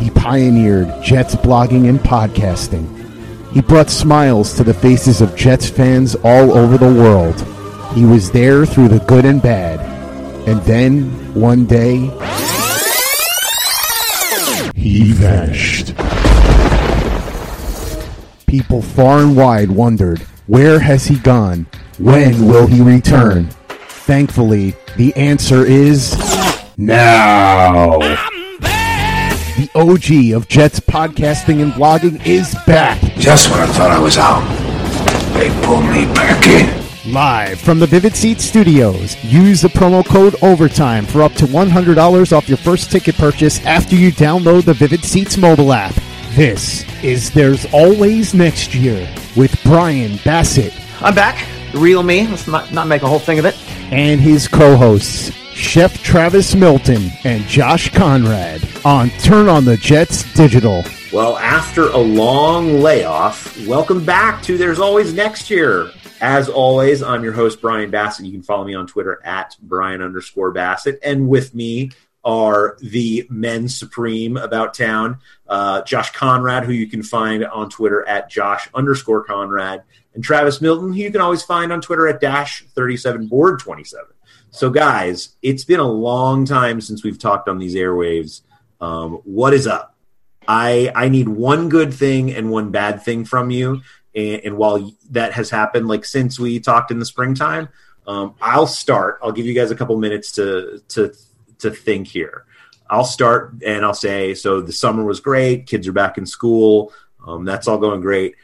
He pioneered Jets blogging and podcasting. He brought smiles to the faces of Jets fans all over the world. He was there through the good and bad. And then, one day, he vanished. People far and wide wondered, where has he gone? When will he return? Thankfully, the answer is now. The OG of Jets podcasting and blogging is back. Just when I thought I was out, they pulled me back in. Live from the Vivid Seats studios. Use the promo code OVERTIME for up to $100 off your first ticket purchase after you download the Vivid Seats mobile app. This is There's Always Next Year with Brian Bassett I'm back. The real me. Let's not, not make a whole thing of it. and his co-hosts, Chef Travis Milton and Josh Conrad on Turn on the Jets Digital. Well, after a long layoff, welcome back to There's Always Next Year. As always, I'm your host, Brian Bassett. You can follow me on Twitter at Brian underscore Bassett. And with me are the men supreme about town, uh, Josh Conrad, who you can find on Twitter at Josh underscore Conrad, and Travis Milton, who you can always find on Twitter at Dash 37 Board 27. So, guys, it's been a long time since we've talked on these airwaves. Um, what is up? I I need one good thing and one bad thing from you. And, and while that has happened, like since we talked in the springtime, um, I'll start. I'll give you guys a couple minutes to to to think here. I'll start and I'll say so. The summer was great. Kids are back in school. Um, that's all going great.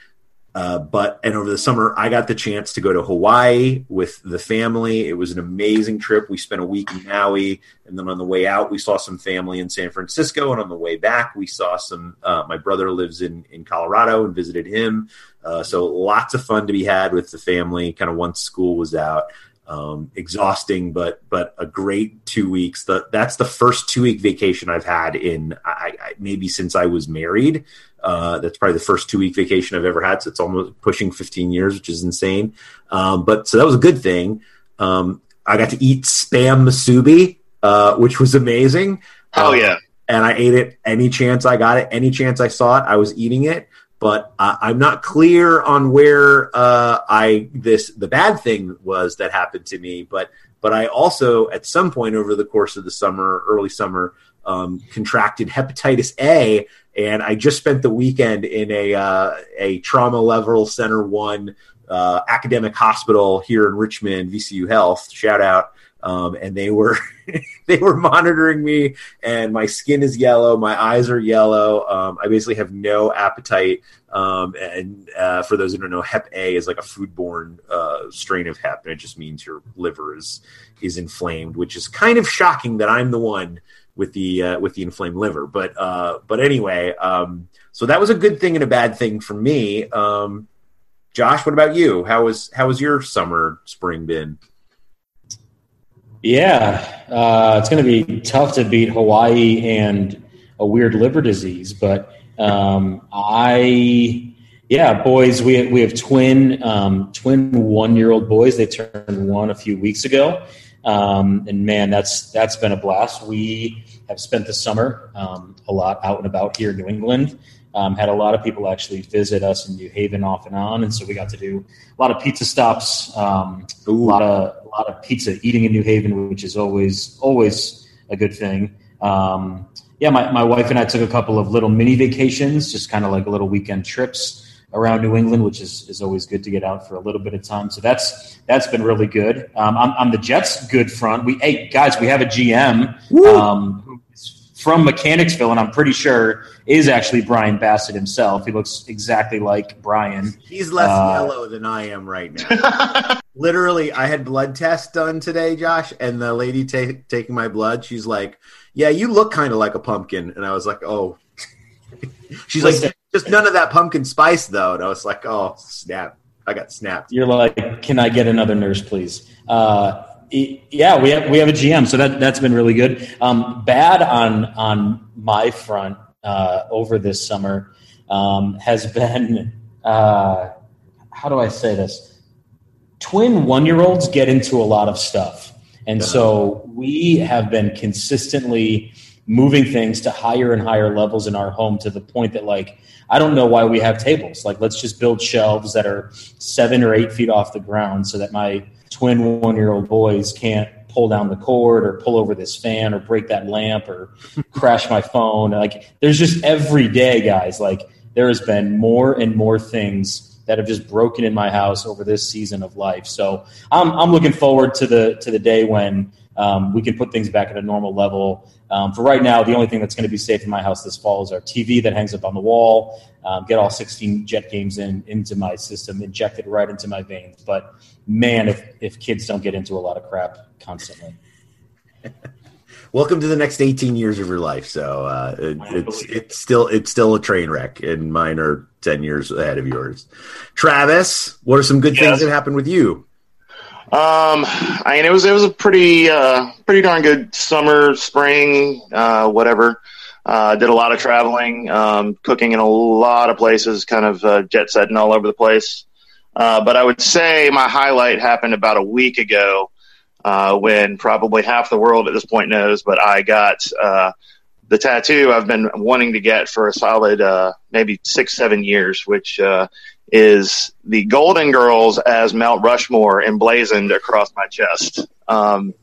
Uh, but and over the summer, I got the chance to go to Hawaii with the family. It was an amazing trip. We spent a week in Maui, and then on the way out, we saw some family in San Francisco. And on the way back, we saw some. Uh, my brother lives in in Colorado and visited him. Uh, so lots of fun to be had with the family. Kind of once school was out. Um, exhausting, but but a great two weeks. The, that's the first two week vacation I've had in I, I, maybe since I was married. Uh, that's probably the first two week vacation I've ever had. So it's almost pushing 15 years, which is insane. Um, but so that was a good thing. Um, I got to eat spam musubi, uh, which was amazing. Oh Uh, yeah. and I ate it any chance I got it, any chance I saw it, I was eating it. But uh, I'm not clear on where uh, I this the bad thing was that happened to me. But but I also at some point over the course of the summer, early summer, um, contracted hepatitis A, and I just spent the weekend in a uh, a trauma level center one uh, academic hospital here in Richmond, VCU Health. Shout out. Um, and they were they were monitoring me, and my skin is yellow, my eyes are yellow. Um, I basically have no appetite. Um, and uh, for those who don't know, Hep A is like a foodborne uh, strain of Hep, and it just means your liver is is inflamed, which is kind of shocking that I'm the one with the uh, with the inflamed liver. But uh, but anyway, um, so that was a good thing and a bad thing for me. Um, Josh, what about you? How was how was your summer spring been? Yeah, uh, it's going to be tough to beat Hawaii and a weird liver disease, but um, I, yeah, boys, we we have twin um, twin one year old boys. They turned one a few weeks ago, um, and man, that's that's been a blast. We have spent the summer um, a lot out and about here in New England. Um, had a lot of people actually visit us in New Haven off and on, and so we got to do a lot of pizza stops, um, a lot of a lot of pizza eating in New Haven, which is always always a good thing. Um, yeah, my, my wife and I took a couple of little mini vacations, just kind of like little weekend trips around New England, which is, is always good to get out for a little bit of time. So that's that's been really good. Um, on, on the Jets' good front, we hey guys, we have a GM um, from Mechanicsville, and I'm pretty sure is actually Brian Bassett himself. He looks exactly like Brian. He's less Uh, yellow than I am right now. Literally, I had blood tests done today, Josh, and the lady ta- taking my blood, she's like, "Yeah, you look kind of like a pumpkin," and I was like, "Oh." she's Listen. like, "Just none of that pumpkin spice, though," and I was like, "Oh, snap! I got snapped." You're like, can I get another nurse, please? Uh, yeah, we have we have a GM, so that that's been really good. Um, bad on on my front uh, over this summer um, has been uh, how do I say this? Twin one year olds get into a lot of stuff, and so we have been consistently moving things to higher and higher levels in our home to the point that like I don't know why we have tables. Like let's just build shelves that are seven or eight feet off the ground so that my twin one year old boys can't pull down the cord or pull over this fan or break that lamp or crash my phone. Like there's just every day, guys, like there has been more and more things that have just broken in my house over this season of life. So I'm, I'm looking forward to the to the day when um, we can put things back at a normal level. Um, for right now, the only thing that's going to be safe in my house this fall is our TV that hangs up on the wall. Um, get all 16 jet games in into my system, injected right into my veins. But man, if if kids don't get into a lot of crap constantly. Welcome to the next 18 years of your life. So uh, it, it's it's still it's still a train wreck, and mine are 10 years ahead of yours. Travis, what are some good Yes. things that happened with you? Um, I mean, it was it was a pretty uh, pretty darn good summer, spring, uh, whatever. Uh, did a lot of traveling, um, cooking in a lot of places, kind of uh, jet setting all over the place. Uh, but I would say my highlight happened about a week ago, uh, when probably half the world at this point knows. But I got uh, the tattoo I've been wanting to get for a solid uh, maybe six, seven years, which uh, is the Golden Girls as Mount Rushmore emblazoned across my chest. Um,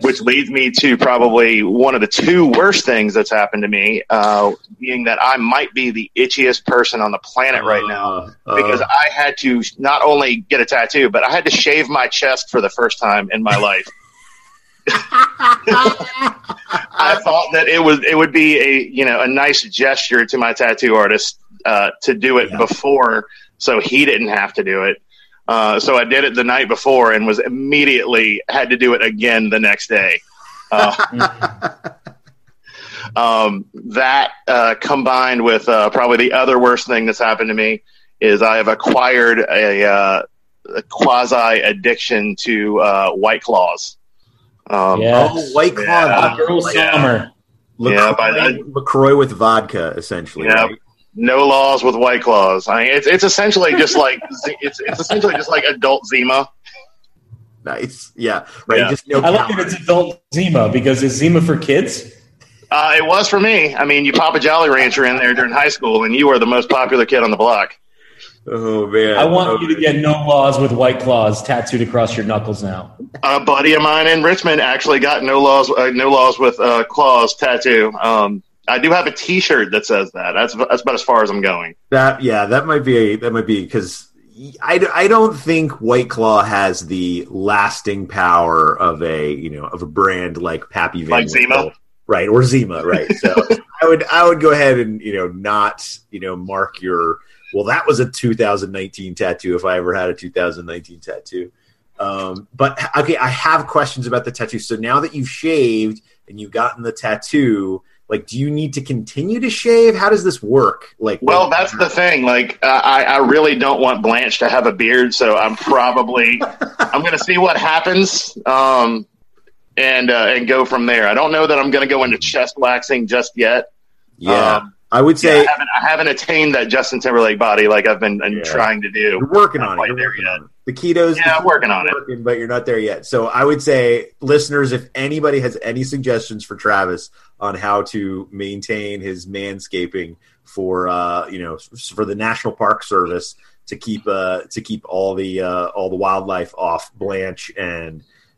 which leads me to probably one of the two worst things that's happened to me, uh, being that I might be the itchiest person on the planet right now Uh, because I had to not only get a tattoo, but I had to shave my chest for the first time in my life. I thought that it was it would be a you know a nice gesture to my tattoo artist uh, to do it Yeah. before, so he didn't have to do it. Uh, so I did it the night before and was immediately had to do it again the next day. Uh, um, that uh, combined with uh, probably the other worst thing that's happened to me is I have acquired a, uh, a quasi addiction to uh, White Claws. Um, Yes. oh, White Claw. Yeah. Girl Yeah. summer. LaCroix, Yeah, by the- LaCroix with vodka, essentially. Yeah. right? No laws with White Claws. I mean, it's it's essentially just like it's it's essentially just like adult Zima. Nice. Yeah. Right. Yeah. Just no I like that calories. it's adult Zima because it's Zima for kids. Uh, it was for me. I mean, you pop a Jolly Rancher in there during high school, and you were the most popular kid on the block. Oh man. I want Oh, you to get no laws with white claws tattooed across your knuckles now. A buddy of mine in Richmond actually got no laws, uh, no laws with uh, claws tattoo. Um, I do have a T-shirt that says that. That's that's about as far as I'm going. That yeah, that might be a, that might be because I, I don't think White Claw has the lasting power of a you know of a brand like Pappy Van Like Zima? Right or Zima right. So I would I would go ahead and you know not you know mark your well that was a 2019 tattoo if I ever had a 2019 tattoo. Um, but okay, I have questions about the tattoo. So now that you've shaved and you've gotten the tattoo, like, do you need to continue to shave? How does this work? Like, Well, that's the thing. Like, uh, I, I really don't want Blanche to have a beard, so I'm probably I'm going to see what happens, um, and uh, and go from there. I don't know that I'm going to go into chest waxing just yet. yeah. Um, I would Yeah, say I, haven't, I haven't attained that Justin Timberlake body like I've been Yeah. trying to do. you're working on it. You're there working yet. on it. The ketos, Yeah, I'm working on it. but you're not there yet. So I would say, listeners, if anybody has any suggestions for Travis on how to maintain his manscaping for uh, you know for the National Park Service to keep uh, to keep all the uh, all the wildlife off Blanche and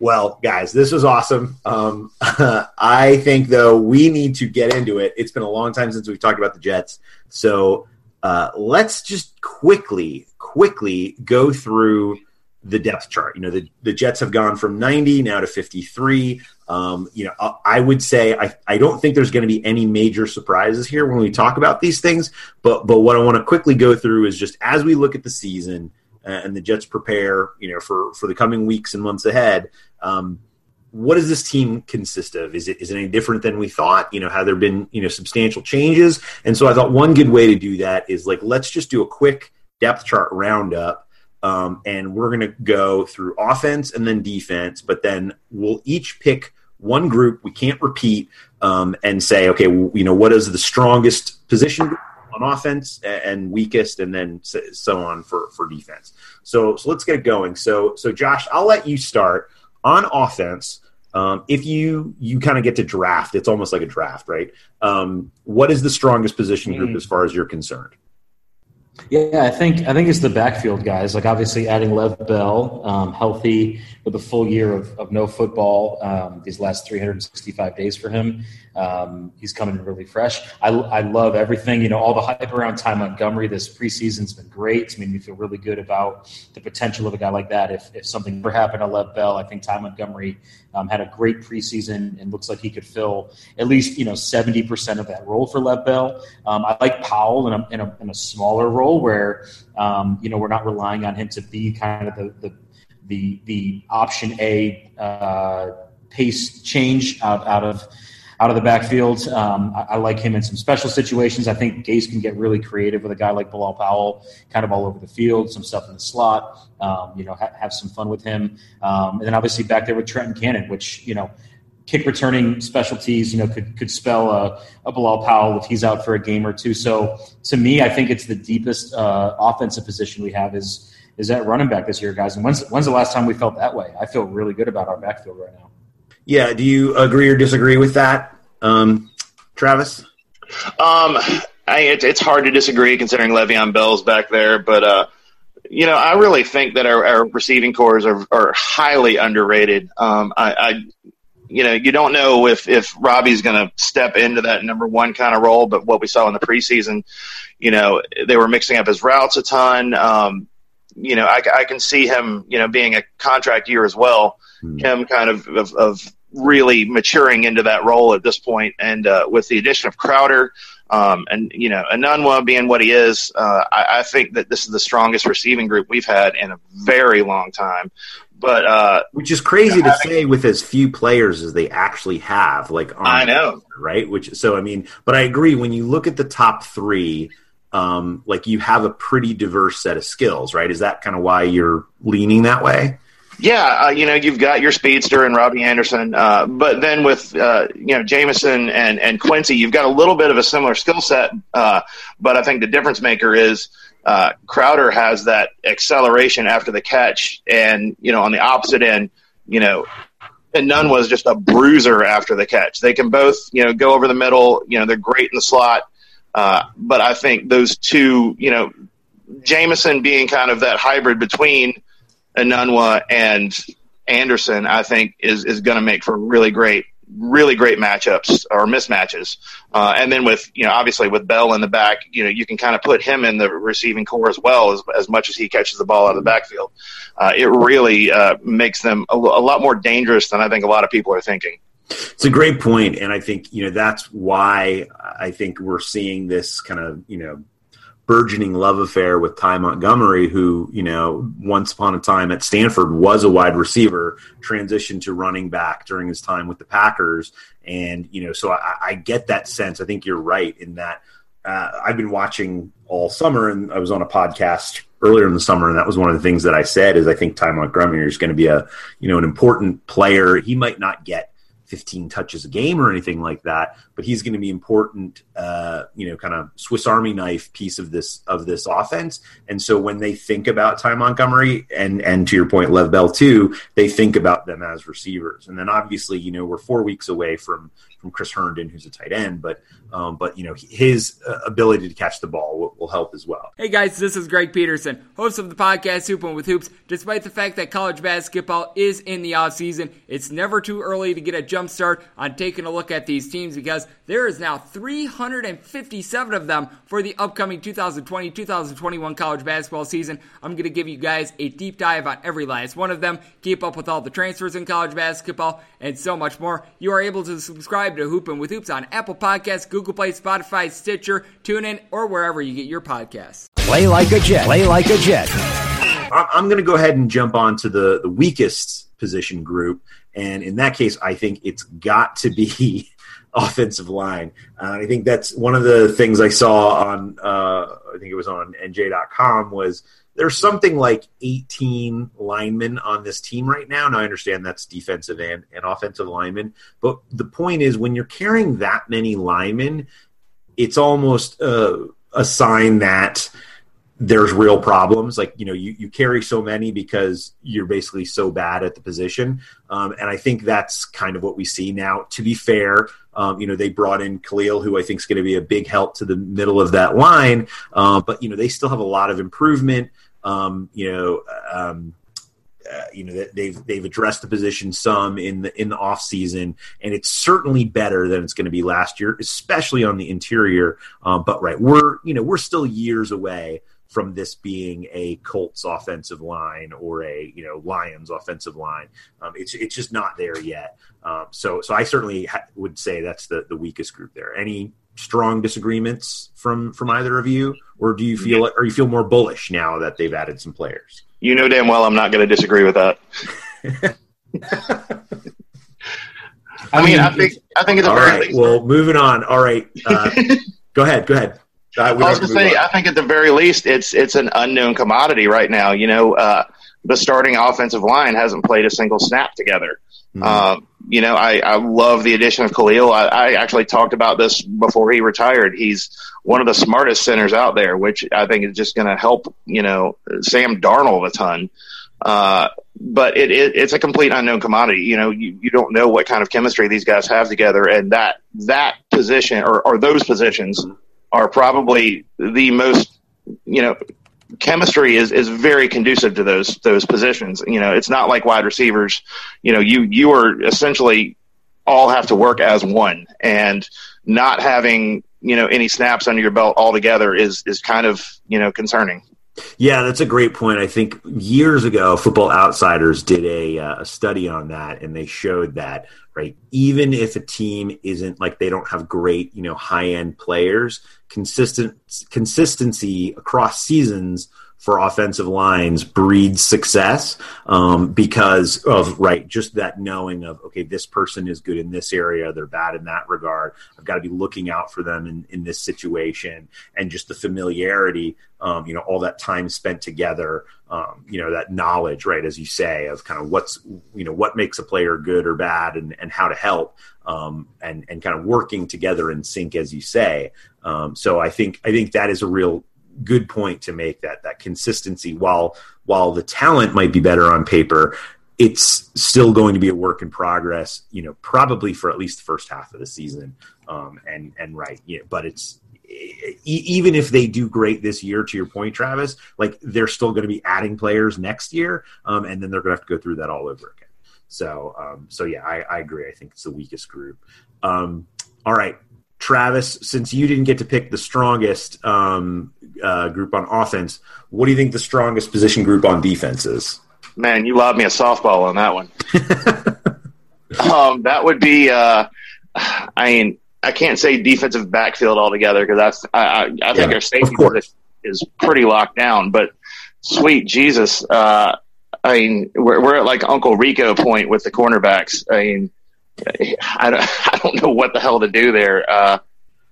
Well, guys, this was awesome. Um, I think, though, we need to get into it. It's been a long time since we've talked about the Jets. So uh, let's just quickly, quickly go through the depth chart. You know, the, the Jets have gone from 90 now to 53. Um, you know, I, I would say I, I don't think there's going to be any major surprises here when we talk about these things. But but what I want to quickly go through is just as we look at the season and the Jets prepare, you know, for for the coming weeks and months ahead. Um, what does this team consist of? Is it is it any different than we thought? You know, have there been you know substantial changes? And so I thought one good way to do that is like let's just do a quick depth chart roundup, um, and we're going to go through offense and then defense, but then we'll each pick one group we can't repeat um, and say, okay, you know, what is the strongest position on offense and weakest, and then so on for for defense. So so let's get it going. So so Josh, I'll let you start on offense. Um, if you you kind of get to draft, it's almost like a draft, right? Um, what is the strongest position group mm. as far as you're concerned? Yeah, I think I think it's the backfield guys. Like obviously adding Lev Bell, um, healthy with a full year of, of no football um, these last 365 days for him. Um, he's coming in really fresh. I, I love everything. You know, all the hype around Ty Montgomery this preseason's been great. It's made me feel really good about the potential of a guy like that. If, if something ever happened to Lev Bell, I think Ty Montgomery um, had a great preseason and looks like he could fill at least you know 70% of that role for Lev Bell. Um, I like Powell in a, in a, in a smaller role where um, you know we're not relying on him to be kind of the the the, the option A uh, pace change out, out of out of the backfield. Um, I, I, like him in some special situations. I think Gase can get really creative with a guy like Bilal Powell, kind of all over the field, some stuff in the slot. Um, you know, ha- have some fun with him. Um, and then obviously back there with Trenton Cannon, which you know, kick returning specialties, you know, could could spell a, a Bilal Powell if he's out for a game or two. So to me, I think it's the deepest uh, offensive position we have is is that running back this year, guys. And when's when's the last time we felt that way? I feel really good about our backfield right now. Yeah. Do you agree or disagree with that, um, Travis? Um, I, it, it's hard to disagree considering Le'Veon Bell's back there, but uh, you know, I really think that our, our receiving cores are, are highly underrated. Um, I, I, you know, you don't know if if Robbie's going to step into that number one kind of role, but what we saw in the preseason, you know, they were mixing up his routes a ton. Um, you know, I, I, can see him, you know, being a contract year as well. Hmm. Him kind of, of, of really maturing into that role at this point, and uh, with the addition of Crowder, um, and you know, Enunwa being what he is, uh, I, I, think that this is the strongest receiving group we've had in a very long time. But uh, which is crazy you know, to having, say with as few players as they actually have. Like I know, right? Which so I mean, but I agree. When you look at the top three, um, like you have a pretty diverse set of skills, right? Is that kind of why you're leaning that way? Yeah, uh, you know, you've got your speedster and Robbie Anderson, uh, but then with uh, you know Jamison and and Quincy, you've got a little bit of a similar skill set. Uh, but I think the difference maker is uh, Crowder has that acceleration after the catch, and you know on the opposite end, you know, Enunwa was just a bruiser after the catch. They can both you know go over the middle. You know, they're great in the slot. Uh, but I think those two, you know, Jamison being kind of that hybrid between Enunwa and Anderson, I think is is going to make for really great, really great matchups or mismatches. Uh, and then with you know obviously with Bell in the back, you know you can kind of put him in the receiving core as well as as much as he catches the ball out of the backfield. Uh, it really uh, makes them a, a lot more dangerous than I think a lot of people are thinking. It's a great point, and I think you know that's why I think we're seeing this kind of you know burgeoning love affair with Ty Montgomery, who you know once upon a time at Stanford was a wide receiver, transitioned to running back during his time with the Packers, and you know so I, I get that sense. I think you're right in that. Uh, I've been watching all summer, and I was on a podcast earlier in the summer, and that was one of the things that I said is I think Ty Montgomery is going to be a you know an important player. He might not get 15 touches a game or anything like that, but he's going to be important, uh, you know, kind of Swiss Army knife piece of this of this offense. And so when they think about Ty Montgomery and and to your point, Lev Bell too, they think about them as receivers. And then obviously, you know, we're four weeks away from from Chris Herndon, who's a tight end, but um, but you know his uh, ability to catch the ball will, will, help as well. Hey guys, this is Greg Peterson, host of the podcast Hoopin' with Hoops. Despite the fact that college basketball is in the off season, it's never too early to get a jump start on taking a look at these teams because there is now 357 of them for the upcoming 2020-2021 college basketball season. I'm going to give you guys a deep dive on every last one of them, keep up with all the transfers in college basketball, and so much more. You are able to subscribe to Hoopin' with Hoops on Apple Podcasts, Google Play, Spotify, Stitcher, TuneIn, or wherever you get your podcasts. Play like a Jet. Play like a Jet. I'm going to go ahead and jump on to the, the weakest position group. And in that case, I think it's got to be offensive line. Uh, I think that's one of the things I saw on, uh, I think it was on NJ.com was – there's something like 18 linemen on this team right now. Now I understand that's defensive and, and offensive linemen, but the point is when you're carrying that many linemen, it's almost uh, a sign that there's real problems. Like, you know, you, you carry so many because you're basically so bad at the position. Um, and I think that's kind of what we see now. To be fair, um, you know, they brought in Kalil, who I think is going to be a big help to the middle of that line. Uh, but, you know, they still have a lot of improvement. Um, you know, um, uh, you know they've they've addressed the position some in the in the off season, and it's certainly better than it's going to be last year, especially on the interior. Uh, but right, we're you know we're still years away from this being a Colts offensive line or a you know Lions offensive line. Um, it's it's just not there yet. Um, so so I certainly ha- would say that's the the weakest group there. Any strong disagreements from from either of you, or do you feel or you feel more bullish now that they've added some players? You know damn well I'm not going to disagree with that. I mean, I think I think it's a all very. Well, moving on. All right, uh, go ahead. Go ahead. I was going to say, on. I think at the very least, it's it's an unknown commodity right now. You know, uh, the starting offensive line hasn't played a single snap together. Mm-hmm. Um, you know, I, I love the addition of Kalil. I, I actually talked about this before he retired. He's one of the smartest centers out there, which I think is just going to help, you know, Sam Darnold a ton. Uh, but it, it, it's a complete unknown commodity. You know, you, you don't know what kind of chemistry these guys have together, and that that position or, or those positions are probably the most, you know, chemistry is, is very conducive to those those positions. You know, it's not like wide receivers. You know, you you are essentially all have to work as one, and not having you know any snaps under your belt altogether is is kind of you know concerning. Yeah, that's a great point. I think years ago, Football Outsiders did a, uh, a study on that, and they showed that right, even if a team isn't like they don't have great, you know, high end players, consistent consistency across seasons for offensive lines breeds success um, because of right just that knowing of okay this person is good in this area they're bad in that regard. I've got to be looking out for them in, in this situation. And just the familiarity um, you know all that time spent together um, you know that knowledge right as you say of kind of what's you know what makes a player good or bad and, and how to help um, and and kind of working together in sync as you say. Um, so i think i think that is a real good point to make that that consistency. While while the talent might be better on paper it's still going to be a work in progress you know probably for at least the first half of the season um, and and right yeah, but it's even if they do great this year to your point travis like they're still going to be adding players next year um, and then they're going to have to go through that all over again. So um, so yeah I, I, agree. I think it's the weakest group. Um, all right Travis, since you didn't get to pick the strongest um, uh, group on offense, what do you think the strongest position group on defense is? Man, you lobbed me a softball on that one. um, that would be, uh, I mean, I can't say defensive backfield altogether because I, I, I think yeah, our safety position is pretty locked down. But sweet Jesus, uh, I mean, we're, we're at like Uncle Rico point with the cornerbacks. I mean, I don't, I don't know what the hell to do there. Uh,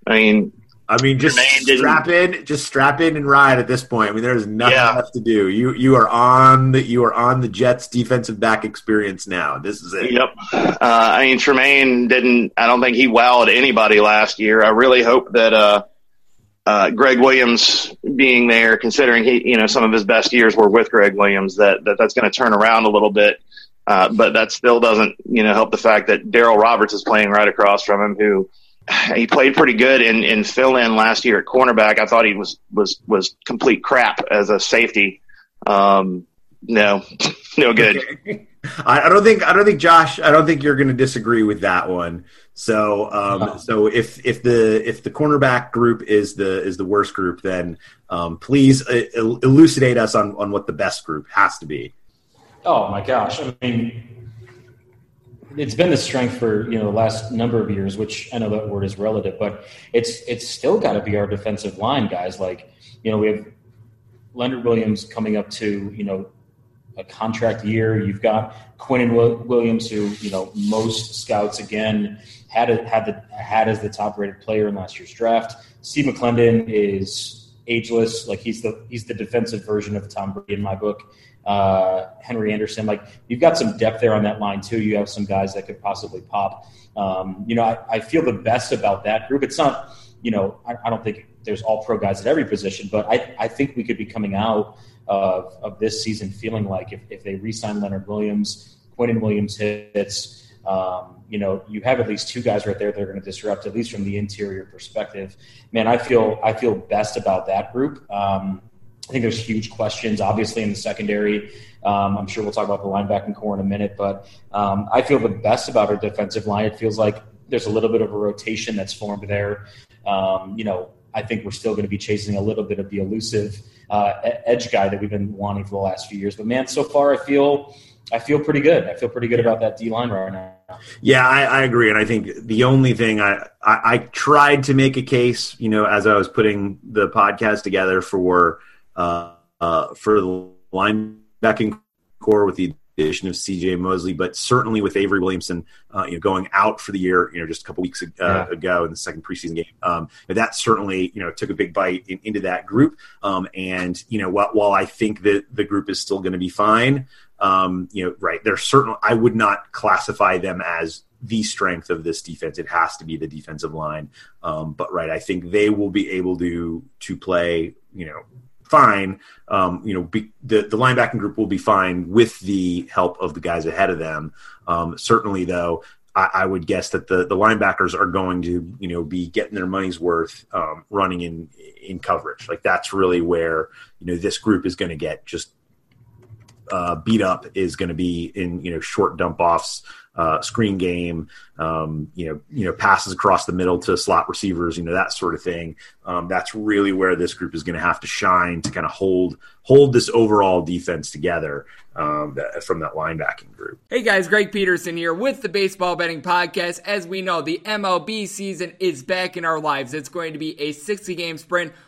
I mean, I mean, just strap in, just strap in and ride at this point. I mean, there's nothing Yeah. left to do. You you are on the you are on the Jets defensive back experience now. This is it. Yep. Uh, I mean, Trumaine didn't. I don't think he wowed anybody last year. I really hope that uh, uh, Gregg Williams being there, considering he, you know, some of his best years were with Gregg Williams, that, that that's going to turn around a little bit. Uh, but that still doesn't, you know, help the fact that Darryl Roberts is playing right across from him, who he played pretty good in, in fill in last year at cornerback. I thought he was was was complete crap as a safety. Um, no, no good. I, I don't think I don't think Josh. I don't think you're going to disagree with that one. So um, No. so if if the if the cornerback group is the is the worst group, then um, please uh, elucidate us on on what the best group has to be. Oh my gosh! I mean, it's been the strength for you know the last number of years. Which I know that word is relative, but it's it's still got to be our defensive line guys. Like you know we have Leonard Williams coming up to you know a contract year. You've got Quinnen Williams, who you know most scouts again had a, had the had as the top rated player in last year's draft. Steve McLendon is ageless. Like he's the he's the defensive version of Tom Brady in my book. Uh, Henry Anderson, like you've got some depth there on that line too. You have some guys that could possibly pop. Um, you know, I, I feel the best about that group. It's not, you know, I, I don't think there's all pro guys at every position, but I, I think we could be coming out of, of this season feeling like if, if they re-sign Leonard Williams, Quinnen Williams hits, um, you know, you have at least two guys right there that are going to disrupt, at least from the interior perspective. Man, I feel I feel best about that group. Um, I think there's huge questions, obviously, in the secondary. Um, I'm sure we'll talk about the linebacking core in a minute, but um, I feel the best about our defensive line. It feels like there's a little bit of a rotation that's formed there. Um, you know, I think we're still going to be chasing a little bit of the elusive uh, edge guy that we've been wanting for the last few years. But man, so far I feel I feel pretty good. I feel pretty good about that D line right now. Yeah, I, I agree, and I think the only thing I, I I tried to make a case, you know, as I was putting the podcast together for uh, uh, for the linebacking core with the addition of C.J. Mosley, but certainly with Avery Williamson, uh, you know, going out for the year, you know, just a couple weeks uh, Yeah. ago in the second preseason game, um, that certainly, you know, took a big bite in, into that group. Um, and you know, while, while I think that the group is still going to be fine, um, you know, right, there's certain I would not classify them as the strength of this defense. It has to be the defensive line. Um, but right, I think they will be able to to play, you know, fine. Um, you know, be, the the linebacking group will be fine with the help of the guys ahead of them. Um, certainly, though, I, I would guess that the the linebackers are going to you know be getting their money's worth um, running in in coverage. Like that's really where you know this group is going to get just uh, beat up is going to be in you know short dump offs, uh, screen game, um, you know you know passes across the middle to slot receivers, you know that sort of thing. Um, that's really where this group is going to have to shine to kind of hold hold this overall defense together um, that, from that linebacking group. Hey guys, Greg Peterson here with the Baseball Betting Podcast. As we know, the MLB season is back in our lives. It's going to be a 60 game sprint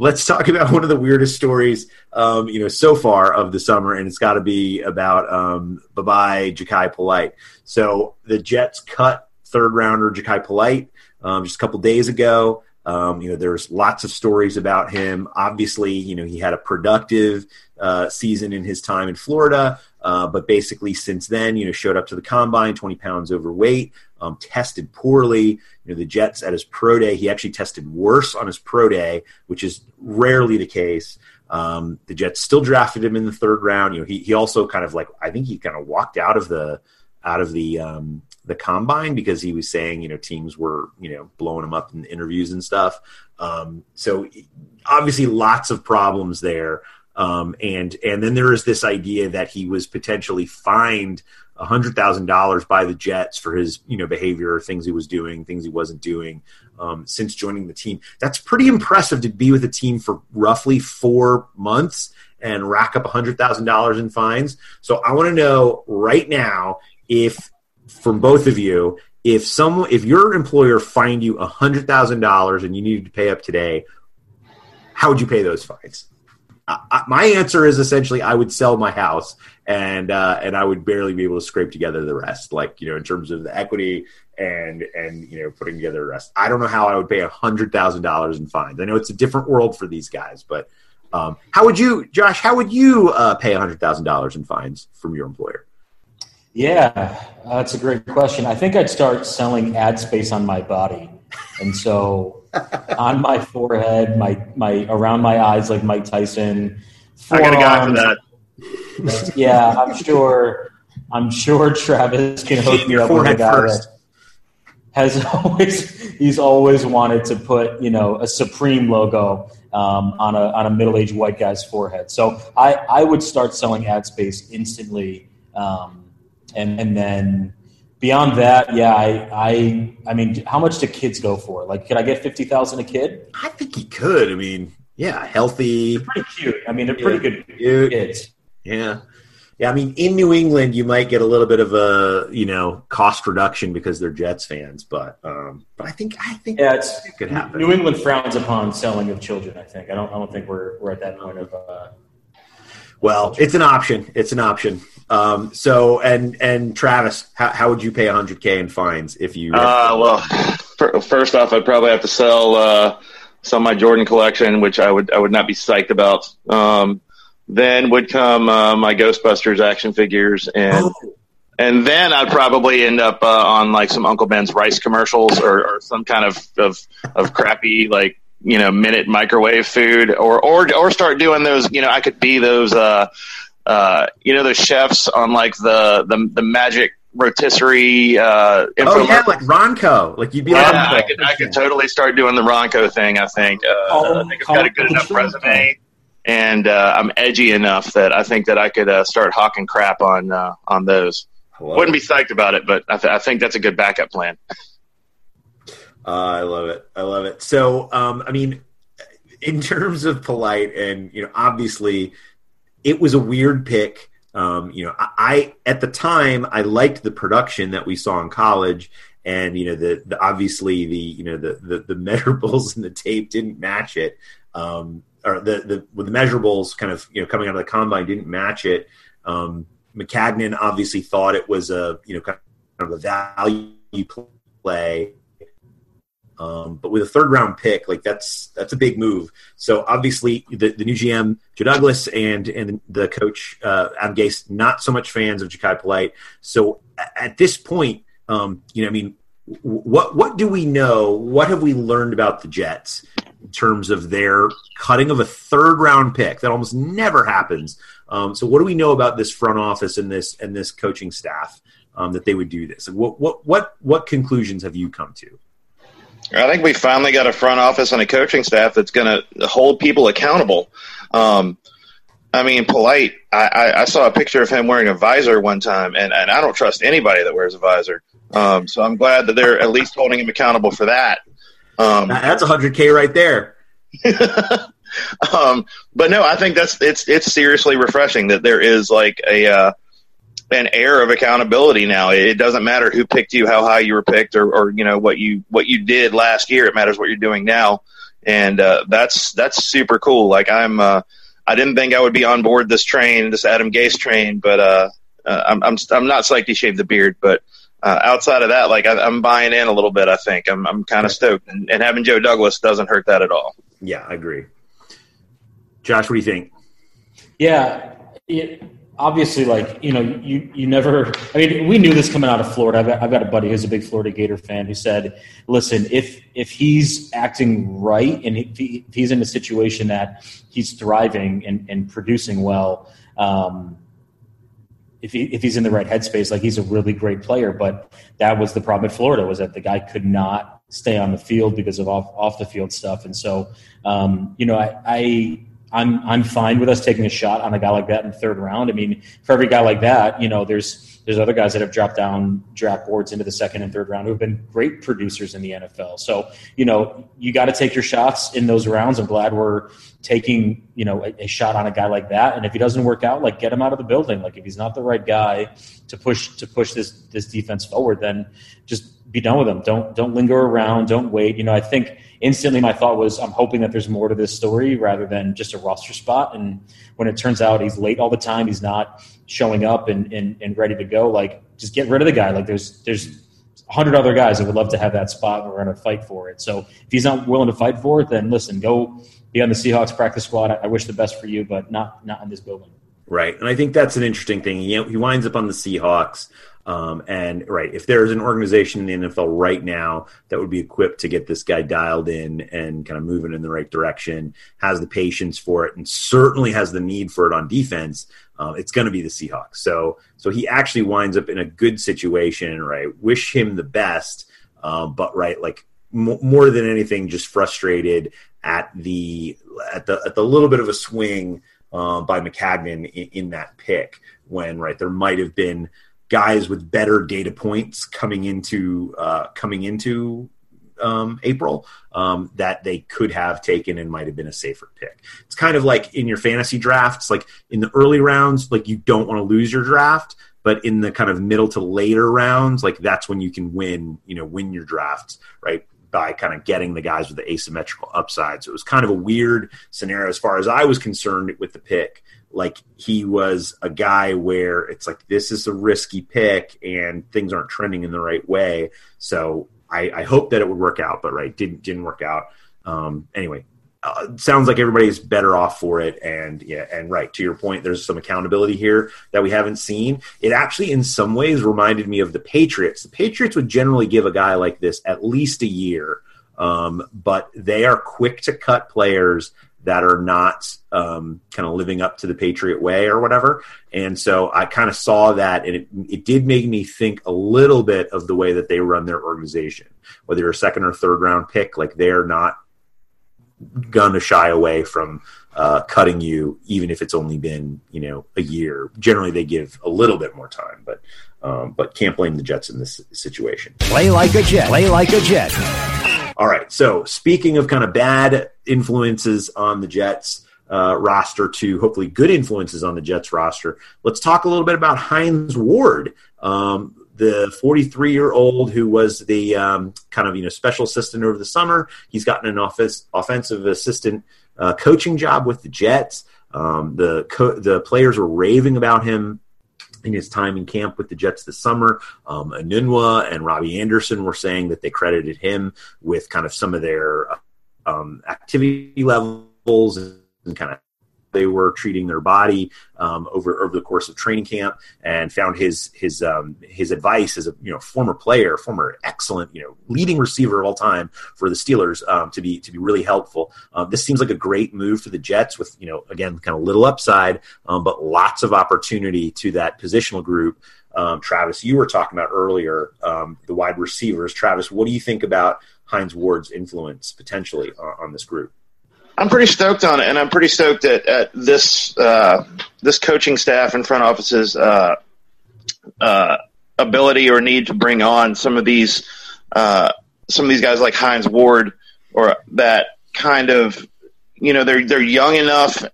Let's talk about one of the weirdest stories, um, you know, so far of the summer, and it's got to be about um, bye Jachai Polite. So the Jets cut third rounder Jachai Polite um, just a couple days ago. Um, you know, there's lots of stories about him. Obviously, you know, he had a productive uh, season in his time in Florida, uh, but basically since then, you know, showed up to the combine 20 pounds overweight, um, tested poorly. You know, the Jets at his pro day, he actually tested worse on his pro day, which is rarely the case. Um, the Jets still drafted him in the third round. You know, he he also kind of like I think he kind of walked out of the out of the um, the combine because he was saying you know teams were you know blowing him up in interviews and stuff. Um, so obviously lots of problems there. Um, and and then there is this idea that he was potentially fined hundred thousand dollars by the Jets for his you know behavior, things he was doing, things he wasn't doing um, since joining the team. That's pretty impressive to be with a team for roughly four months and rack up hundred thousand dollars in fines. So I want to know right now if from both of you if some if your employer fined you hundred thousand dollars and you needed to pay up today, how would you pay those fines? Uh, my answer is essentially I would sell my house and uh, and I would barely be able to scrape together the rest, like you know in terms of the equity and and you know putting together the rest. I don't know how I would pay a hundred thousand dollars in fines. I know it's a different world for these guys, but um, how would you, Josh? How would you uh, pay hundred thousand dollars in fines from your employer? Yeah, that's a great question. I think I'd start selling ad space on my body, and so on my forehead, my my around my eyes, like Mike Tyson. I got a guy for that. yeah, I'm sure. I'm sure Travis can hook me up with a guy first. that has always he's always wanted to put you know a Supreme logo um, on a on a middle aged white guy's forehead. So I I would start selling ad space instantly. Um, and and then beyond that, yeah, I I I mean, how much do kids go for? Like, could I get fifty thousand a kid? I think he could. I mean, yeah, healthy, they're pretty cute. I mean, they're pretty good cute. kids. Yeah. Yeah, I mean, in New England, you might get a little bit of a you know cost reduction because they're Jets fans, but um, but I think I think yeah, it's, it could happen. New England frowns upon selling of children. I think I don't I don't think we're we're at that point of. Uh, well, it's an option. It's an option. Um, so, and and Travis, how, how would you pay 100k in fines if you? Uh, well, first off, I'd probably have to sell uh, some of my Jordan collection, which I would I would not be psyched about. Um, then would come uh, my Ghostbusters action figures, and oh. and then I'd probably end up uh, on like some Uncle Ben's rice commercials or, or some kind of, of of crappy like you know minute microwave food, or or or start doing those. You know, I could be those. Uh, uh, you know, those chefs on like the the, the magic rotisserie. Uh, oh yeah, like Ronco. Like you'd be. Yeah, Ronco. I could I could totally start doing the Ronco thing. I think. Uh, oh, I think I've got a good enough resume, and uh, I'm edgy enough that I think that I could uh, start hawking crap on uh, on those. Wouldn't it. be psyched about it, but I, th- I think that's a good backup plan. Uh, I love it. I love it. So, um, I mean, in terms of polite, and you know, obviously it was a weird pick. Um, you know, I, I, at the time I liked the production that we saw in college, and you know, the, the obviously the you know the, the the measurables and the tape didn't match it, um, or the the with the measurables kind of you know coming out of the combine didn't match it. Um, Maccagnan obviously thought it was a you know kind of a value play um, but with a third round pick, like that's that's a big move. So obviously, the, the new GM Joe Douglas and and the coach uh, Adam Gase not so much fans of Jachai Polite. So at this point, um, you know, I mean, what what do we know? What have we learned about the Jets in terms of their cutting of a third round pick? That almost never happens. Um, so what do we know about this front office and this and this coaching staff um, that they would do this? What what what what conclusions have you come to? I think we finally got a front office and a coaching staff that's going to hold people accountable. Um, I mean, polite. I, I, I, saw a picture of him wearing a visor one time, and, and I don't trust anybody that wears a visor. Um, so I'm glad that they're at least holding him accountable for that. Um, that's 100k right there. um, but no, I think that's it's it's seriously refreshing that there is like a uh, an air of accountability now. It doesn't matter who picked you, how high you were picked, or, or you know what you what you did last year. It matters what you're doing now, and uh, that's that's super cool. Like I'm, uh, I didn't think I would be on board this train, this Adam Gase train, but uh, uh, I'm I'm I'm not psyched he shaved the beard, but. Uh, outside of that, like I, am buying in a little bit. I think I'm I'm kind of stoked, and, and having Joe Douglas doesn't hurt that at all. Yeah, I agree. Josh, what do you think? Yeah, it, obviously, like you know, you you never. I mean, we knew this coming out of Florida. I've got, I've got a buddy who's a big Florida Gator fan who said, "Listen, if if he's acting right and if, he, if he's in a situation that he's thriving and, and producing well." Um, if, he, if he's in the right headspace, like he's a really great player, but that was the problem at Florida was that the guy could not stay on the field because of off off the field stuff, and so um, you know I, I I'm I'm fine with us taking a shot on a guy like that in the third round. I mean, for every guy like that, you know, there's there's other guys that have dropped down draft boards into the second and third round who have been great producers in the NFL. So you know you got to take your shots in those rounds. I'm glad we're taking you know a, a, shot on a guy like that. And if he doesn't work out, like get him out of the building. Like if he's not the right guy to push to push this this defense forward, then just be done with them. Don't don't linger around. Don't wait. You know, I think instantly my thought was I'm hoping that there's more to this story rather than just a roster spot. And when it turns out he's late all the time, he's not showing up and and, and ready to go. Like just get rid of the guy. Like there's there's hundred other guys that would love to have that spot and we're going to fight for it. So if he's not willing to fight for it, then listen, go be on the Seahawks practice squad. I, I wish the best for you, but not not in this building. Right, and I think that's an interesting thing. Know, he winds up on the Seahawks. Um, and right, if there's an organization in the NFL right now that would be equipped to get this guy dialed in and kind of moving in the right direction, has the patience for it, and certainly has the need for it on defense, uh, it's going to be the Seahawks. So, so he actually winds up in a good situation. Right, wish him the best, um, but right, like m- more than anything, just frustrated at the at the at the little bit of a swing uh, by Maccagnan in, in that pick when right there might have been guys with better data points coming into uh, coming into um, April um, that they could have taken and might have been a safer pick. It's kind of like in your fantasy drafts, like in the early rounds, like you don't want to lose your draft, but in the kind of middle to later rounds, like that's when you can win, you know, win your drafts, right? By kind of getting the guys with the asymmetrical upside. So it was kind of a weird scenario as far as I was concerned with the pick like he was a guy where it's like this is a risky pick and things aren't trending in the right way. So I, I hope that it would work out, but right didn't didn't work out. Um, anyway, uh, sounds like everybody's better off for it. And yeah, and right to your point, there's some accountability here that we haven't seen. It actually, in some ways, reminded me of the Patriots. The Patriots would generally give a guy like this at least a year, um, but they are quick to cut players that are not um, kind of living up to the Patriot way or whatever. And so I kind of saw that, and it, it did make me think a little bit of the way that they run their organization. Whether you're a second or third round pick, like they're not going to shy away from uh, cutting you, even if it's only been you know a year. Generally, they give a little bit more time, but um, but can't blame the Jets in this situation. Play like a Jet. Play like a Jet. All right. So speaking of kind of bad influences on the Jets uh, roster to hopefully good influences on the Jets roster, let's talk a little bit about Hines Ward. Um, the 43 year old who was the um, kind of you know special assistant over the summer. He's gotten an office offensive assistant uh, coaching job with the Jets. Um, the co- the players were raving about him in his time in camp with the Jets this summer. Um, Enunwa and Robbie Anderson were saying that they credited him with kind of some of their um, activity levels and kind of they were treating their body um, over over the course of training camp, and found his his um, his advice as a you know former player, former excellent you know leading receiver of all time for the Steelers um, to be to be really helpful. Um, this seems like a great move for the Jets with you know again kind of little upside, um, but lots of opportunity to that positional group. Um, Travis, you were talking about earlier the wide receivers. Travis, what do you think about Hines Ward's influence potentially on, on this group? I'm pretty stoked on it, and I'm pretty stoked at, at this uh, this coaching staff and front office's uh, uh, ability or need to bring on some of these uh, some of these guys like Hines Ward, or that kind of you know they're they're young enough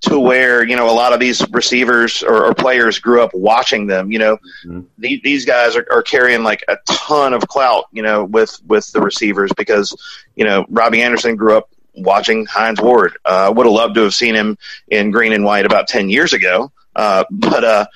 to where you know a lot of these receivers or, or players grew up watching them. You know, mm-hmm. the, these guys are, are, carrying like a ton of clout. You know, with with the receivers because you know Robbie Anderson grew up watching Hines Ward. I uh, would have loved to have seen him in green and white about 10 years ago. Uh, but, uh,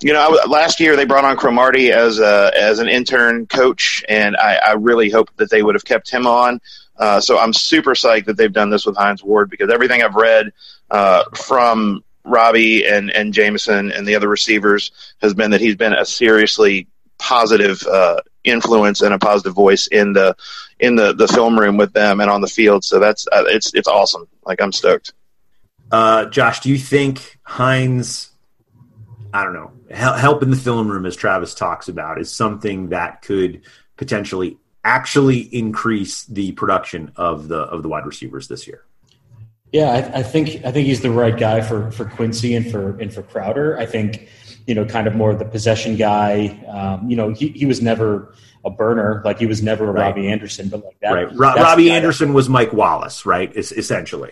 you know, I, last year they brought on Cromartie as a, as an intern coach, and I, I really hope that they would have kept him on. Uh, so I'm super psyched that they've done this with Hines Ward because everything I've read uh, from Robbie and, and Jamison and the other receivers has been that he's been a seriously positive uh, influence and a positive voice in the in the the film room with them and on the field. So that's uh, it's it's awesome. Like I'm stoked. Uh, Josh, do you think Hines? I don't know. Help in the film room, as Travis talks about, is something that could potentially actually increase the production of the of the wide receivers this year. Yeah, I, I think I think he's the right guy for for Quincy and for and for Crowder. I think you know, kind of more of the possession guy. Um, you know, he, he was never a burner, like he was never a Right. Robbie Anderson, but like that. right. Ro- Robbie guy that- Anderson was Mike Wallace, right? Es- essentially.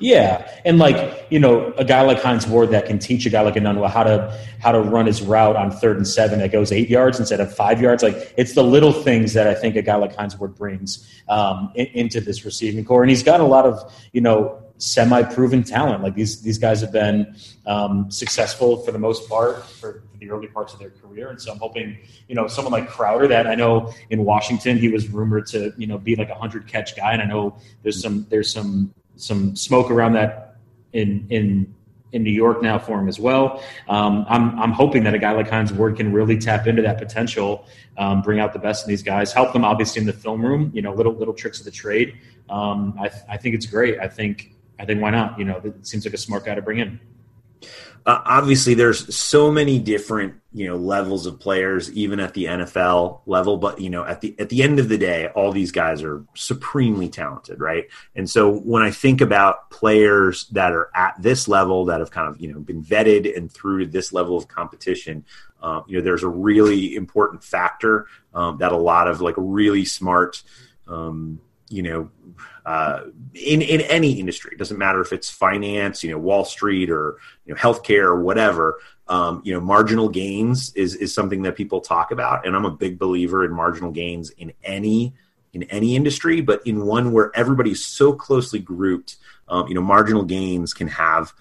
Yeah, and like you know, a guy like Hines Ward that can teach a guy like Enunwa how to how to run his route on third and seven that goes eight yards instead of five yards. Like it's the little things that I think a guy like Hines Ward brings um, in, into this receiving corps, and he's got a lot of you know semi-proven talent. Like these these guys have been um, successful for the most part for, for the early parts of their career, and so I'm hoping you know someone like Crowder that I know in Washington he was rumored to you know be like a hundred catch guy, and I know there's some there's some some smoke around that in in in New York now for him as well. Um, I'm I'm hoping that a guy like Hines Ward can really tap into that potential, um, bring out the best in these guys, help them obviously in the film room. You know, little little tricks of the trade. Um, I I think it's great. I think I think why not? You know, it seems like a smart guy to bring in. uh, obviously there's so many different you know levels of players even at the NFL level but you know at the at the end of the day all these guys are supremely talented right and so when I think about players that are at this level that have kind of you know been vetted and through this level of competition uh, you know there's a really important factor um, that a lot of like really smart um, you know uh, in in any industry. It doesn't matter if it's finance, you know, Wall Street or you know, healthcare or whatever. Um, you know, marginal gains is is something that people talk about, and I'm a big believer in marginal gains in any in any industry, but in one where everybody's so closely grouped. Um, you know, marginal gains can have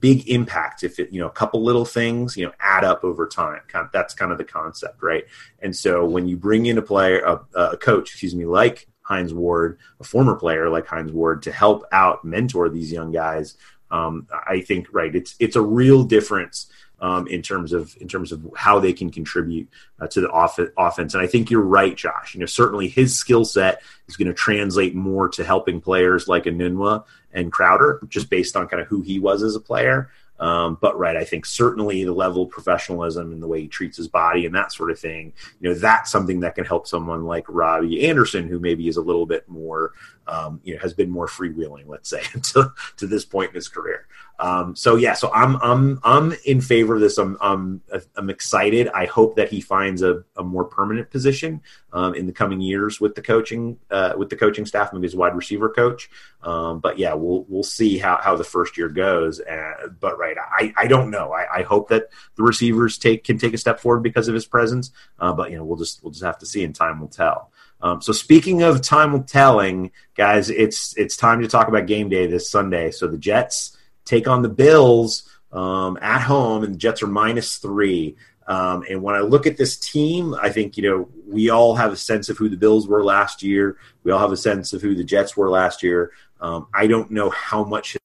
big impact if it you know a couple little things you know add up over time kind of, that's kind of the concept right and so when you bring in a player a, a coach excuse me like Hines Ward, a former player like Hines Ward, to help out mentor these young guys. Um, I think right, it's it's a real difference um, in terms of in terms of how they can contribute uh, to the off- offense. And I think you're right, Josh. You know, certainly his skill set is going to translate more to helping players like Enunwa and Crowder, just based on kind of who he was as a player. Um, but right, I think certainly the level of professionalism and the way he treats his body and that sort of thing, you know, that's something that can help someone like Robbie Anderson, who maybe is a little bit more, um, you know, has been more freewheeling, let's say, to, to this point in his career. Um, so yeah, so I'm I'm I'm in favor of this. I'm I'm I'm excited. I hope that he finds a, a more permanent position um, in the coming years with the coaching uh, with the coaching staff, maybe as wide receiver coach. Um, but yeah, we'll we'll see how, how the first year goes. Uh, but right, I, I don't know. I, I hope that the receivers take can take a step forward because of his presence. Uh, but you know, we'll just we'll just have to see, and time will tell. Um, so speaking of time will telling, guys, it's it's time to talk about game day this Sunday. So the Jets take on the Bills um, at home, and the Jets are minus three. Um, and when I look at this team, I think you know we all have a sense of who the Bills were last year. We all have a sense of who the Jets were last year. Um, I don't know how much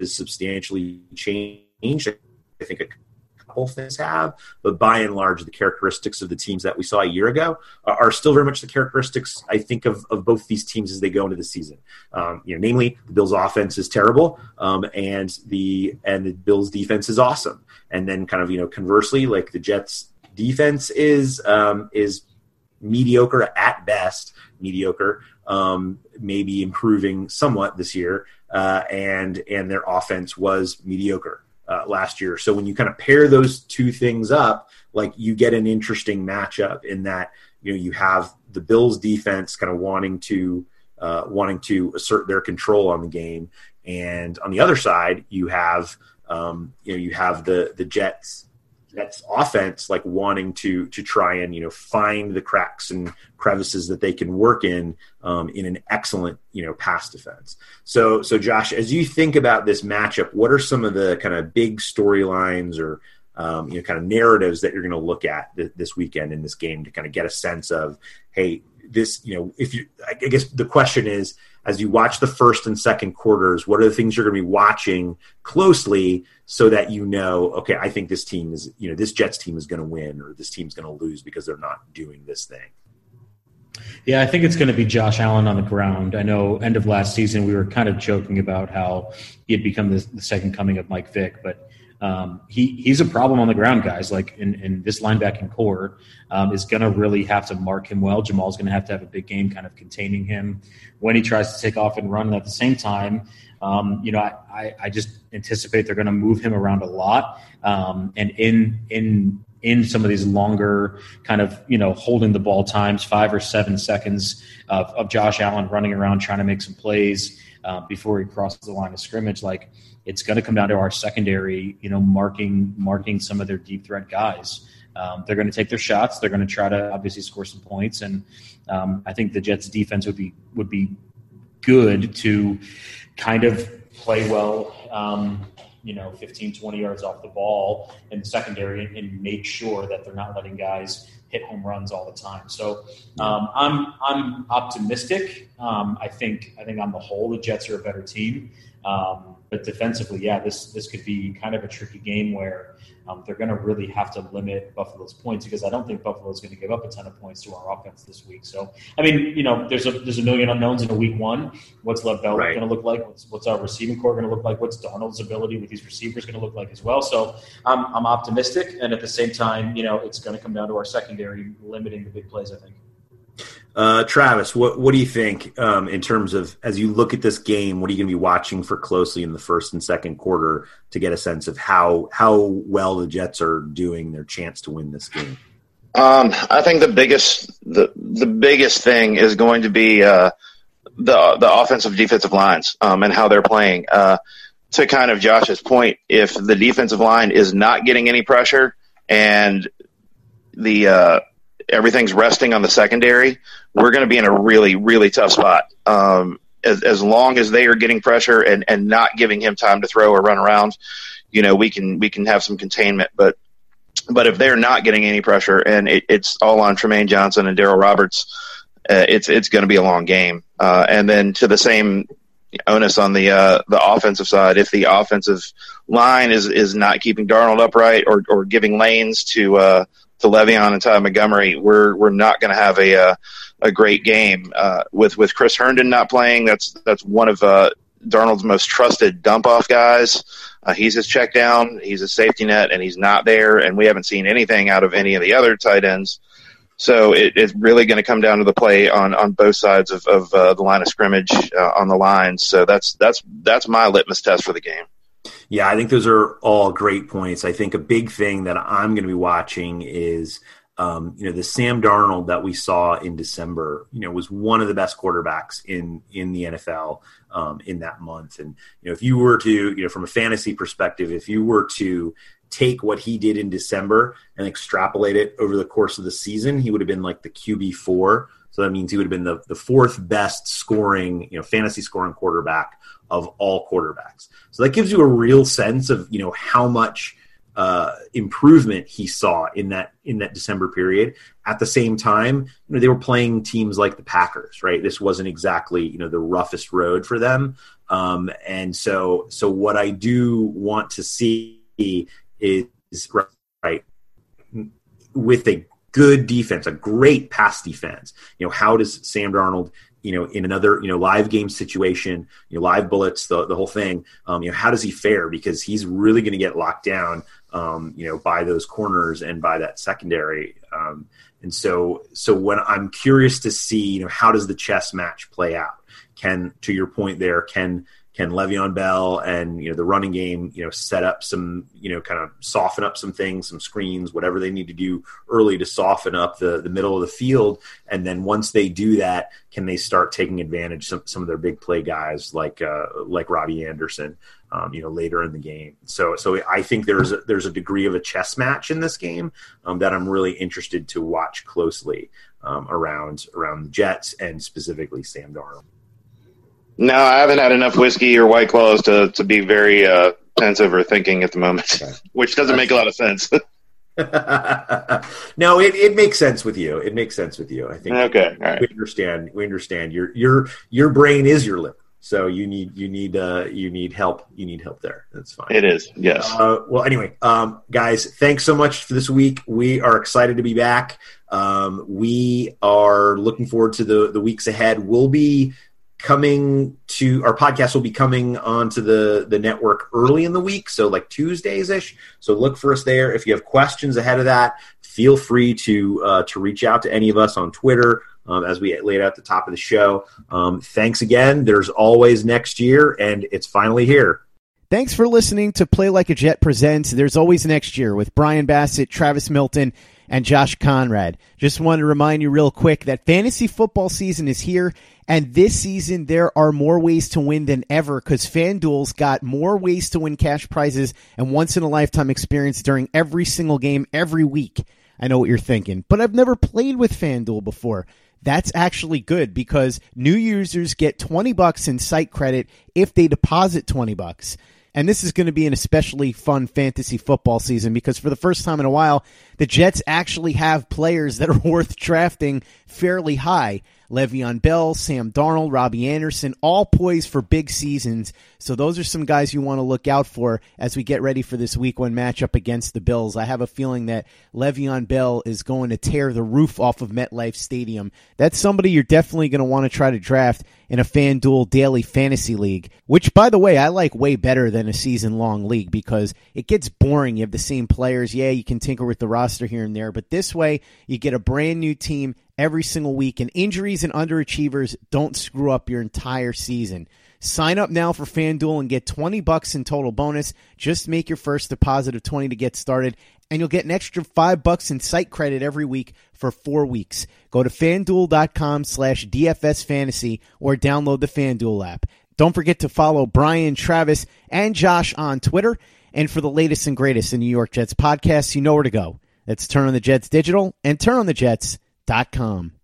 has substantially changed. I think a couple things have, but by and large, the characteristics of the teams that we saw a year ago are, still very much the characteristics I think of, of both these teams as they go into the season. Um, you know, namely, the Bills' offense is terrible, um, and the and the Bills' defense is awesome. And then, kind of you know, conversely, like the Jets' defense is um, is mediocre at best, mediocre, um, maybe improving somewhat this year, uh, and and their offense was mediocre uh, last year. So when you kind of pair those two things up, like you get an interesting matchup in that you know you have the Bills defense kind of wanting to uh, wanting to assert their control on the game, and on the other side you have um, you know you have the the Jets Jets offense like wanting to to try and you know find the cracks and crevices that they can work in um, in an excellent you know pass defense. So so Josh, as you think about this matchup, what are some of the kind of big storylines or um, you know kind of narratives that you're going to look at th- this weekend in this game to kind of get a sense of hey this you know if you I guess the question is as you watch the first and second quarters, what are the things you're going to be watching closely so that you know, okay, I think this team is, you know, this Jets team is going to win or this team's going to lose because they're not doing this thing? Yeah, I think it's going to be Josh Allen on the ground. I know end of last season we were kind of joking about how he had become the, the second coming of Mike Vick, but um, he he's a problem on the ground, guys. Like in, in this linebacking corps um, is going to really have to mark him well. Jamal's going to have to have a big game, kind of containing him when he tries to take off and run. And at the same time, um, you know, I, I, I, just anticipate they're going to move him around a lot. Um, and in in in some of these longer kind of you know holding the ball times, five or seven seconds of, of Josh Allen running around trying to make some plays uh, before he crosses the line of scrimmage, like it's going to come down to our secondary, you know, marking marking some of their deep threat guys. Um, they're going to take their shots. They're going to try to obviously score some points, and um, I think the Jets' defense would be would be good to kind of play well. Um, you know, 15, 20 yards off the ball in the secondary and, and make sure that they're not letting guys hit home runs all the time. So um, I'm I'm optimistic. Um, I think I think on the whole the Jets are a better team. Um, but defensively, yeah, this this could be kind of a tricky game where um, they're going to really have to limit Buffalo's points because I don't think Buffalo is going to give up a ton of points to our offense this week. So, I mean, you know, there's a there's a million unknowns in a week one. What's Lev Bell right. going to look like? What's, what's our receiving corps going to look like? What's Darnold's ability with these receivers going to look like as well? So, I'm I'm optimistic, and at the same time, you know, it's going to come down to our secondary limiting the big plays. I think. Uh, Travis, what what do you think um, in terms of as you look at this game? What are you going to be watching for closely in the first and second quarter to get a sense of how how well the Jets are doing their chance to win this game? Um, I think the biggest the the biggest thing is going to be uh, the the offensive defensive lines um, and how they're playing. Uh, to kind of Josh's point, if the defensive line is not getting any pressure and the uh, everything's resting on the secondary, we're going to be in a really, really tough spot. Um, as, as long as they are getting pressure and, and not giving him time to throw or run around, you know, we can we can have some containment. But but if they're not getting any pressure and it, it's all on Trumaine Johnson and Darryl Roberts, uh, it's it's going to be a long game. Uh, and then to the same onus on the uh, the offensive side, if the offensive line is is not keeping Darnold upright or or giving lanes to uh, to Le'Veon and Ty Montgomery, we're we're not going to have a uh, a great game uh, with with Chris Herndon not playing. That's that's one of uh, Darnold's most trusted dump off guys. Uh, he's his check down. He's a safety net, and he's not there. And we haven't seen anything out of any of the other tight ends. So it, it's really going to come down to the play on, on both sides of, of uh, the line of scrimmage uh, on the lines. So that's that's that's my litmus test for the game. Yeah, I think those are all great points. I think a big thing that I'm going to be watching is, um, you know, the Sam Darnold that we saw in December. You know, was one of the best quarterbacks in in the NFL um, in that month. And you know, if you were to, you know, from a fantasy perspective, if you were to take what he did in December and extrapolate it over the course of the season, he would have been like the QB four. So that means he would have been the, the fourth best scoring, you know, fantasy scoring quarterback of all quarterbacks. So that gives you a real sense of you know how much uh, improvement he saw in that in that December period. At the same time, you know they were playing teams like the Packers, right? This wasn't exactly you know the roughest road for them, um, and so so what I do want to see is right with a good defense, a great pass defense. You know, how does Sam Darnold you know, in another, you know, live game situation, you know, live bullets, the, the whole thing, um, you know, how does he fare? Because he's really going to get locked down, um, you know, by those corners and by that secondary. Um, and so, so when I'm curious to see, you know, how does the chess match play out? Can, to your point there, can, can Le'Veon Bell and you know the running game you know set up some you know kind of soften up some things, some screens, whatever they need to do early to soften up the the middle of the field, and then once they do that, can they start taking advantage some some of their big play guys like uh, like Robbie Anderson, um, you know later in the game. So so I think there's a, there's a degree of a chess match in this game um, that I'm really interested to watch closely um, around around the Jets and specifically Sam Darnold. No, I haven't had enough whiskey or white claws to to be very uh, pensive or thinking at the moment, which doesn't make a lot of sense. no, it, it makes sense with you. It makes sense with you. I think. Okay, all right. We understand. We understand. Your your your brain is your liver, so you need you need uh you need help. You need help there. That's fine. It is. Yes. Uh, well, anyway, um, guys, thanks so much for this week. We are excited to be back. Um, we are looking forward to the the weeks ahead. We'll be coming to our podcast will be coming onto the the network early in the week so like tuesdays ish so look for us there. If you have questions ahead of that feel free to uh, to reach out to any of us on twitter um, as we laid out at the top of the show. Um, thanks again. There's always next year and it's finally here. Thanks for listening to Play Like a Jet presents. There's Always Next Year with Brian Bassett, Travis Milton, and Josh Conrad. Just want to remind you real quick that fantasy football season is here, and this season there are more ways to win than ever because FanDuel's got more ways to win cash prizes and once in a lifetime experience during every single game every week. I know what you're thinking, but I've never played with FanDuel before. That's actually good because new users get 20 bucks in site credit if they deposit 20 bucks. And this is going to be an especially fun fantasy football season because for the first time in a while, the Jets actually have players that are worth drafting fairly high. Le'Veon Bell, Sam Darnold, Robbie Anderson, all poised for big seasons. So those are some guys you want to look out for as we get ready for this week one matchup against the Bills. I have a feeling that Le'Veon Bell is going to tear the roof off of MetLife Stadium. That's somebody you're definitely going to want to try to draft in a FanDuel daily fantasy league, which by the way, I like way better than a season long league because it gets boring. You have the same players. Yeah, you can tinker with the roster here and there, but this way you get a brand new team every single week, and injuries and underachievers don't screw up your entire season. Sign up now for FanDuel and get 20 bucks in total bonus. Just make your first deposit of 20 to get started, and you'll get an extra 5 bucks in site credit every week for 4 weeks. Go to fanduel.com slash DFS fantasy or download the FanDuel app. Don't forget to follow Brian, Travis, and Josh on Twitter. And for the latest and greatest in New York Jets podcasts, you know where to go. That's Turn on the Jets Digital and turnonthejets.com.